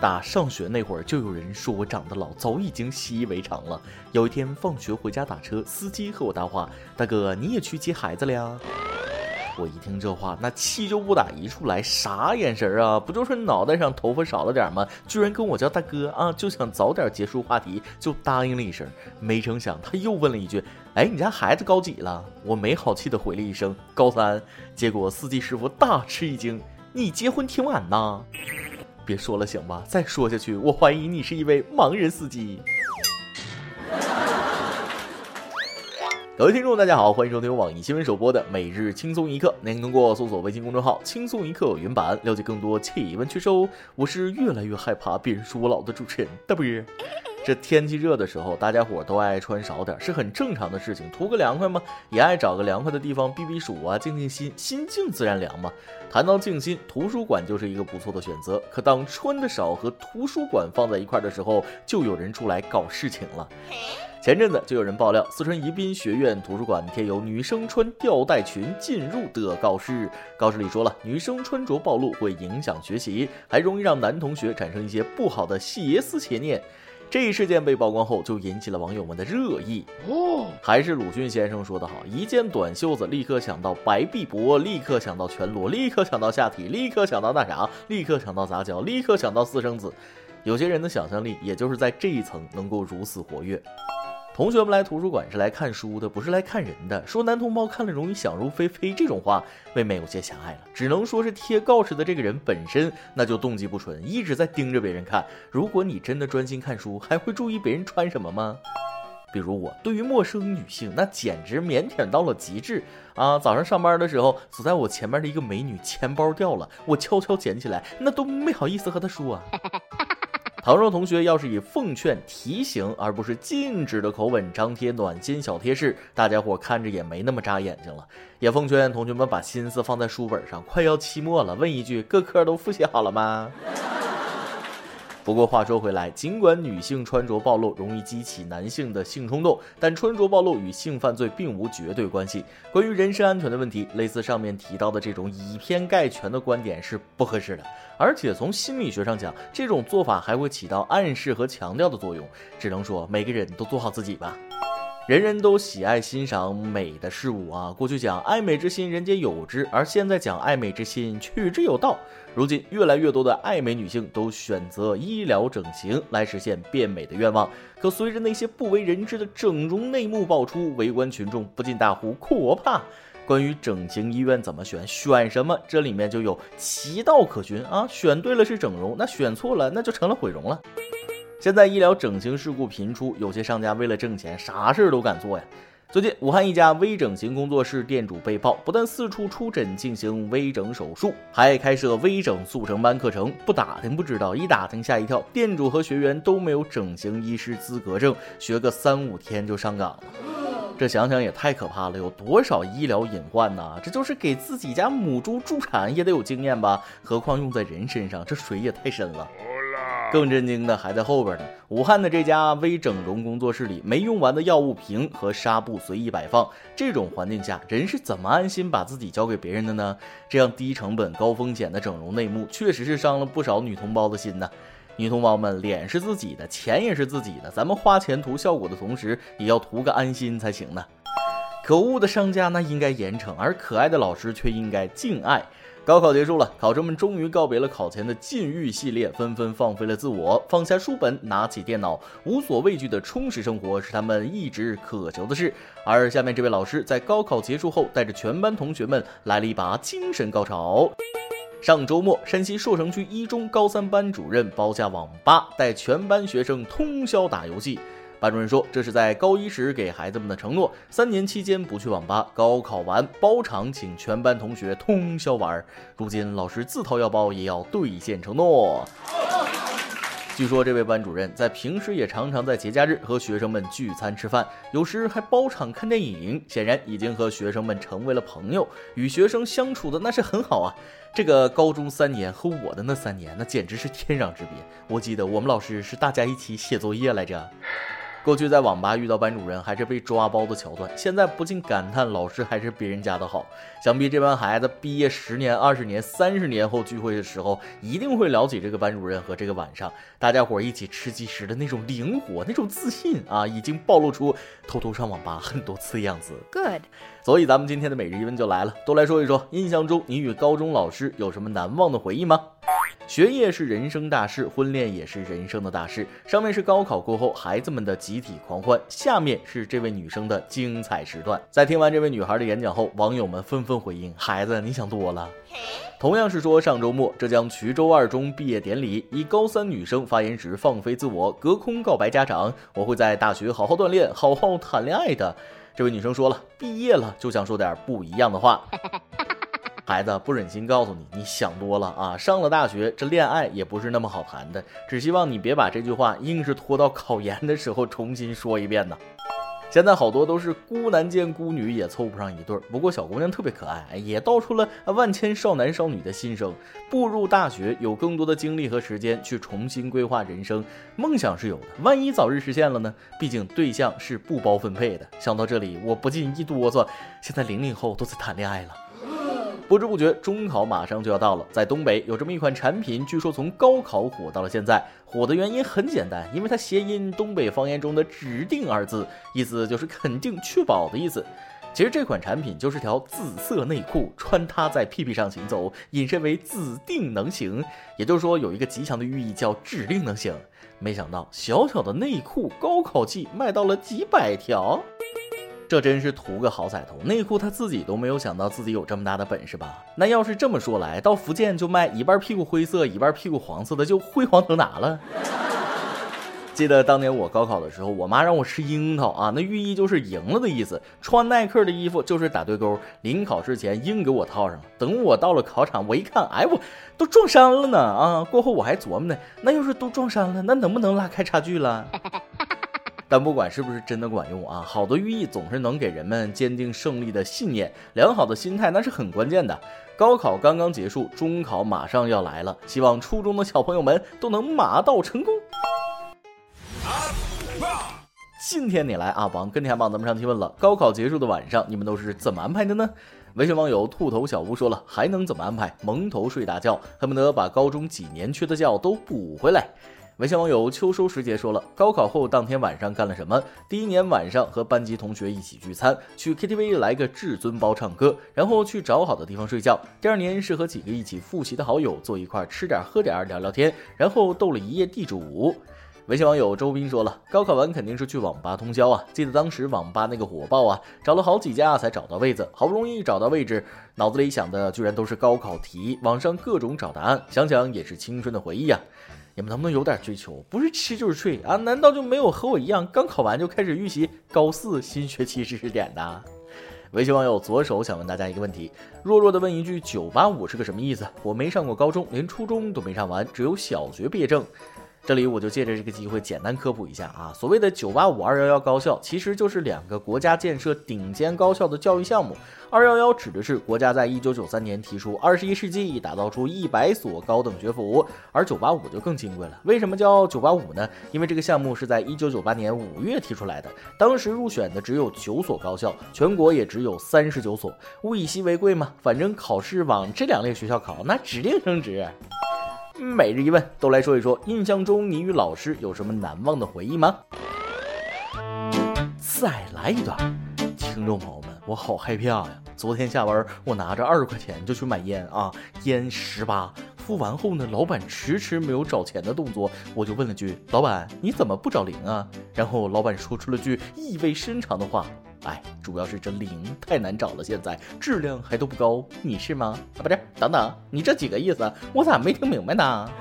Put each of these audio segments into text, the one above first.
打上学那会儿就有人说我长得老，早已经习以为常了。有一天放学回家打车，司机和我搭话：“大哥，你也去接孩子了呀？”我一听这话，那气就不打一处来，啥眼神啊？不就是脑袋上头发少了点吗？居然跟我叫大哥啊！就想早点结束话题，就答应了一声。没成想他又问了一句：“哎，你家孩子高几了？”我没好气的回了一声：“高三。”结果司机师傅大吃一惊：“你结婚挺晚呐？”别说了，行吧？再说下去，我怀疑你是一位盲人司机。各位听众，大家好，欢迎收听网易新闻首播的每日轻松一刻。您通过搜索微信公众号“轻松一刻”原版了解更多气温趋势哦。我是越来越害怕别人说我老的主持人大波。这天气热的时候，大家伙都爱穿少点，是很正常的事情。图个凉快嘛，也爱找个凉快的地方避避暑啊，静静心，心静自然凉嘛。谈到静心，图书馆就是一个不错的选择。可当穿的少和图书馆放在一块的时候，就有人出来搞事情了。前阵子就有人爆料，四川宜宾学院图书馆贴有女生穿吊带裙进入的告示，告示里说了，女生穿着暴露会影响学习，还容易让男同学产生一些不好的邪思邪念。这一事件被曝光后，就引起了网友们的热议。哦，还是鲁迅先生说的好，一件短袖子立刻想到白臂膊，立刻想到全裸，立刻想到下体，立刻想到那啥，立刻想到杂交，立刻想到私生子。有些人的想象力，也就是在这一层能够如此活跃。同学们来图书馆是来看书的，不是来看人的。说男同胞看了容易想入非非这种话，未免有些狭隘了。只能说是贴告示的这个人本身那就动机不纯，一直在盯着别人看。如果你真的专心看书，还会注意别人穿什么吗？比如我对于陌生女性，那简直腼腆到了极致啊！早上上班的时候，走在我前面的一个美女钱包掉了，我悄悄捡起来，那都没好意思和她说啊。倘若同学要是以奉劝、提醒而不是禁止的口吻张贴暖心小贴士，大家伙看着也没那么扎眼睛了。也奉劝同学们把心思放在书本上，快要期末了，问一句：各科都复习好了吗？不过话说回来，尽管女性穿着暴露容易激起男性的性冲动，但穿着暴露与性犯罪并无绝对关系。关于人身安全的问题，类似上面提到的这种以偏概全的观点是不合适的。而且从心理学上讲，这种做法还会起到暗示和强调的作用。只能说每个人都做好自己吧。人人都喜爱欣赏美的事物啊！过去讲爱美之心，人皆有之，而现在讲爱美之心，取之有道。如今，越来越多的爱美女性都选择医疗整形来实现变美的愿望。可随着那些不为人知的整容内幕爆出，围观群众不禁大呼可怕。关于整形医院怎么选，选什么，这里面就有奇道可循啊！选对了是整容，那选错了那就成了毁容了。现在医疗整形事故频出，有些商家为了挣钱，啥事儿都敢做呀。最近，武汉一家微整形工作室店主被曝，不但四处出诊进行微整手术，还开设微整速成班课程。不打听不知道，一打听吓一跳，店主和学员都没有整形医师资格证，学个三五天就上岗了。这想想也太可怕了，有多少医疗隐患呢？这就是给自己家母猪助产也得有经验吧？何况用在人身上，这水也太深了。更震惊的还在后边呢。武汉的这家微整容工作室里，没用完的药物瓶和纱布随意摆放。这种环境下，人是怎么安心把自己交给别人的呢？这样低成本高风险的整容内幕，确实是伤了不少女同胞的心呢。女同胞们，脸是自己的，钱也是自己的，咱们花钱图效果的同时，也要图个安心才行呢。可恶的商家那应该严惩，而可爱的老师却应该敬爱。高考结束了，考生们终于告别了考前的禁欲系列，纷纷放飞了自我，放下书本，拿起电脑，无所畏惧的充实生活是他们一直渴求的事。而下面这位老师在高考结束后，带着全班同学们来了一把精神高潮。上周末，山西朔城区一中高三班主任包下网吧，带全班学生通宵打游戏。班主任说：“这是在高一时给孩子们的承诺，三年期间不去网吧，高考完包场请全班同学通宵玩。如今老师自掏腰包也要兑现承诺。”据说这位班主任在平时也常常在节假日和学生们聚餐吃饭，有时还包场看电影，显然已经和学生们成为了朋友，与学生相处的那是很好啊。这个高中三年和我的那三年，那简直是天壤之别。我记得我们老师是大家一起写作业来着。过去在网吧遇到班主任还是被抓包的桥段，现在不禁感叹老师还是别人家的好。想必这帮孩子毕业十年、二十年、三十年后聚会的时候，一定会聊起这个班主任和这个晚上大家伙一起吃鸡时的那种灵活、那种自信啊，已经暴露出偷偷上网吧很多次的样子。Good。所以咱们今天的每日一问就来了，都来说一说，印象中你与高中老师有什么难忘的回忆吗？学业是人生大事，婚恋也是人生的大事。上面是高考过后孩子们的集体狂欢，下面是这位女生的精彩时段。在听完这位女孩的演讲后，网友们纷纷回应：“孩子，你想多了。”同样是说上周末浙江衢州二中毕业典礼，一高三女生发言时放飞自我，隔空告白家长：“我会在大学好好锻炼，好好谈恋爱的。”这位女生说了：“毕业了就想说点不一样的话。”孩子不忍心告诉你，你想多了啊！上了大学，这恋爱也不是那么好谈的。只希望你别把这句话硬是拖到考研的时候重新说一遍呢。现在好多都是孤男见孤女也凑不上一对儿，不过小姑娘特别可爱，也道出了万千少男少女的心声。步入大学，有更多的精力和时间去重新规划人生，梦想是有的，万一早日实现了呢？毕竟对象是不包分配的。想到这里，我不禁一哆嗦，现在零零后都在谈恋爱了。不知不觉，中考马上就要到了。在东北有这么一款产品，据说从高考火到了现在。火的原因很简单，因为它谐音东北方言中的“指定”二字，意思就是肯定、确保的意思。其实这款产品就是条紫色内裤，穿它在屁屁上行走，引申为“指定能行”，也就是说有一个极强的寓意，叫“指定能行”。没想到小小的内裤，高考季卖到了几百条。这真是图个好彩头，内裤他自己都没有想到自己有这么大的本事吧？那要是这么说来，到福建就卖一半屁股灰色，一半屁股黄色的，就辉煌腾达了？记得当年我高考的时候，我妈让我吃樱桃啊，那寓意就是赢了的意思。穿耐克的衣服就是打对勾，临考之前硬给我套上了。等我到了考场，我一看，哎，我都撞衫了呢啊！过后我还琢磨呢，那要是都撞衫了，那能不能拉开差距了？但不管是不是真的管用啊，好的寓意总是能给人们坚定胜利的信念，良好的心态那是很关键的。高考刚刚结束，中考马上要来了，希望初中的小朋友们都能马到成功。今天你来阿王跟天帮咱们上提问了，高考结束的晚上，你们都是怎么安排的呢？微信网友兔头小屋说了，还能怎么安排？蒙头睡大觉，恨不得把高中几年缺的觉都补回来。微信网友秋收时节说了，高考后当天晚上干了什么？第一年晚上和班级同学一起聚餐，去 KTV 来个至尊包唱歌，然后去找好的地方睡觉。第二年是和几个一起复习的好友坐一块吃点喝点聊聊天，然后斗了一夜地主。微信网友周斌说了，高考完肯定是去网吧通宵啊！记得当时网吧那个火爆啊，找了好几家才找到位子，好不容易找到位置，脑子里想的居然都是高考题，网上各种找答案，想想也是青春的回忆啊。你们能不能有点追求？不是吃就是睡啊？难道就没有和我一样刚考完就开始预习高四新学期知识点的？微信网友左手想问大家一个问题：弱弱的问一句，九八五是个什么意思？我没上过高中，连初中都没上完，只有小学毕业证。这里我就借着这个机会简单科普一下啊，所谓的九八五二幺幺高校，其实就是两个国家建设顶尖高校的教育项目。二幺幺指的是国家在一九九三年提出二十一世纪打造出一百所高等学府，而九八五就更金贵了。为什么叫九八五呢？因为这个项目是在一九九八年五月提出来的，当时入选的只有九所高校，全国也只有三十九所。物以稀为贵嘛，反正考试往这两类学校考，那指定升值。每日一问，都来说一说，印象中你与老师有什么难忘的回忆吗？再来一段，听众朋友们，我好害怕呀！昨天下班，我拿着二十块钱就去买烟啊，烟十八，付完后呢，老板迟迟没有找钱的动作，我就问了句：“老板，你怎么不找零啊？”然后老板说出了句意味深长的话。哎，主要是这零太难找了，现在质量还都不高，你是吗？啊，不是，等等，你这几个意思，我咋没听明白呢？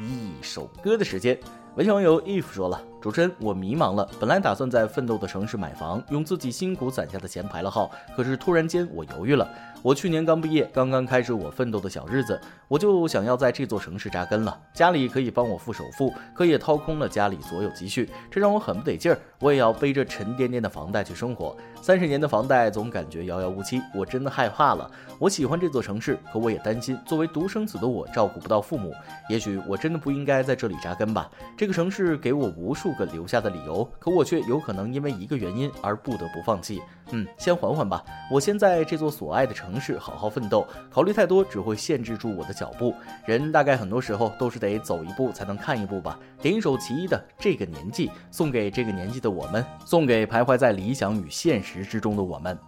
一首歌的时间，文小友 if 说了，主持人，我迷茫了。本来打算在奋斗的城市买房，用自己辛苦攒下的钱排了号，可是突然间我犹豫了。我去年刚毕业，刚刚开始我奋斗的小日子，我就想要在这座城市扎根了。家里可以帮我付首付，可也掏空了家里所有积蓄，这让我很不得劲儿。我也要背着沉甸甸的房贷去生活，三十年的房贷总感觉遥遥无期，我真的害怕了。我喜欢这座城市，可我也担心作为独生子的我照顾不到父母。也许我真的不应该在这里扎根吧。这个城市给我无数个留下的理由，可我却有可能因为一个原因而不得不放弃。嗯，先缓缓吧。我先在这座所爱的城市好好奋斗，考虑太多只会限制住我的脚步。人大概很多时候都是得走一步才能看一步吧。点一首齐一的《这个年纪》，送给这个年纪的我们，送给徘徊在理想与现实之中的我们。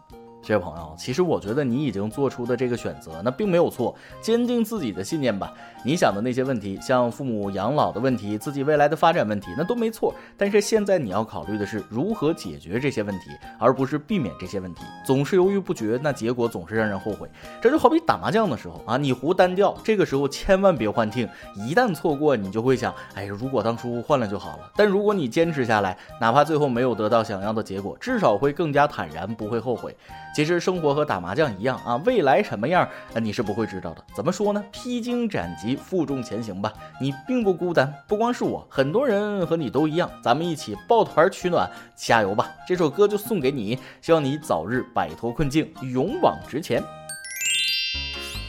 这位朋友，其实我觉得你已经做出的这个选择，那并没有错。坚定自己的信念吧。你想的那些问题，像父母养老的问题，自己未来的发展问题，那都没错。但是现在你要考虑的是如何解决这些问题，而不是避免这些问题。总是犹豫不决，那结果总是让人后悔。这就好比打麻将的时候啊，你胡单调，这个时候千万别换听，一旦错过，你就会想，哎，如果当初换了就好了。但如果你坚持下来，哪怕最后没有得到想要的结果，至少会更加坦然，不会后悔。其实生活和打麻将一样啊，未来什么样，你是不会知道的。怎么说呢？披荆斩棘，负重前行吧。你并不孤单，不光是我，很多人和你都一样。咱们一起抱团取暖，加油吧！这首歌就送给你，希望你早日摆脱困境，勇往直前。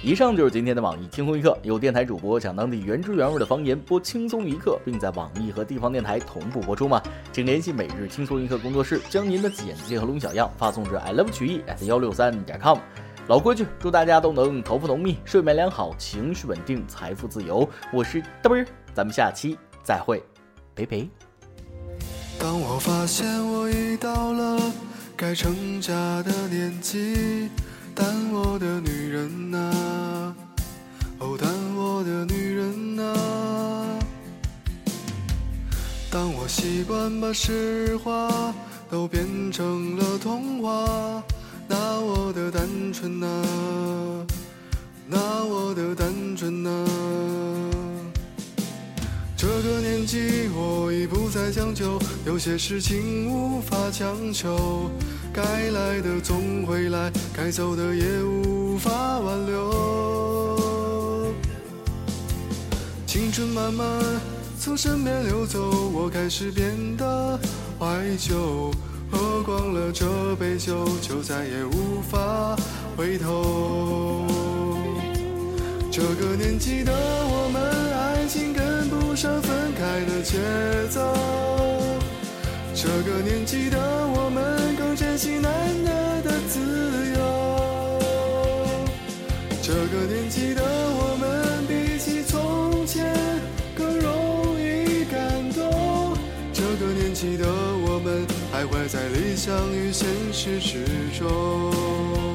以上就是今天的网易轻松一刻，有电台主播讲当地原汁原味的方言，播轻松一刻，并在网易和地方电台同步播出吗？请联系每日轻松一刻工作室，将您的简介和录小样发送至 i love 曲艺 at 幺六三点 com。老规矩，祝大家都能头发浓密，睡眠良好，情绪稳定，财富自由。我是嘚儿，咱们下期再会，拜拜。当我发现我已到了该成家的年纪。但我的女人啊，哦，但我的女人啊，当我习惯把实话都变成了童话，那我的单纯啊，那我的单纯啊，这个年纪我已不再将就，有些事情无法强求。该来的总会来，该走的也无法挽留。青春慢慢从身边流走，我开始变得怀旧。喝光了这杯酒，就再也无法回头。这个年纪的我们，爱情跟不上分开的节奏。这个年纪的理想与现实之中。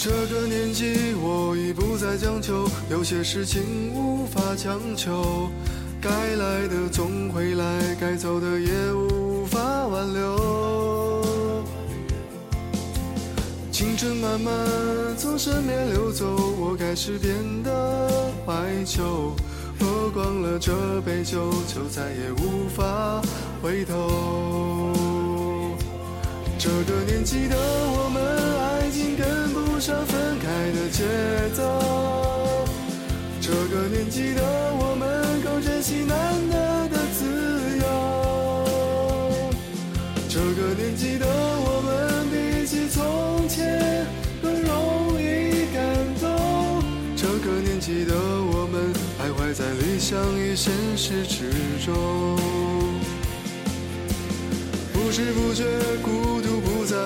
这个年纪，我已不再将就，有些事情无法强求。该来的总会来，该走的也无法挽留。青春慢慢从身边流走，我开始变得怀旧。喝光了这杯酒，就再也无法回头。这个年纪的我们，上分开的节奏。这个年纪的我们，更珍惜难得的自由。这个年纪的我们，比起从前更容易感动。这个年纪的我们，徘徊在理想与现实之中。不知不觉，孤独不再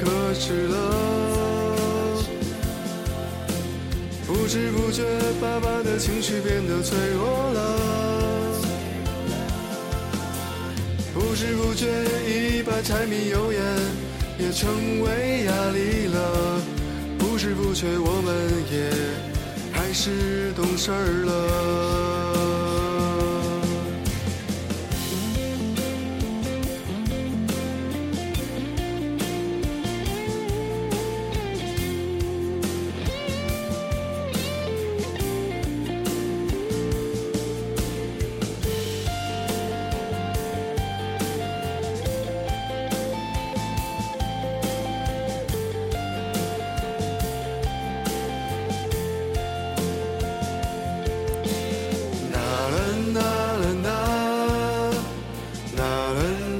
可耻了。不知不觉，爸爸的情绪变得脆弱了。不知不觉，一把柴米油盐也成为压力了。不知不觉，我们也开始懂事了。Oh.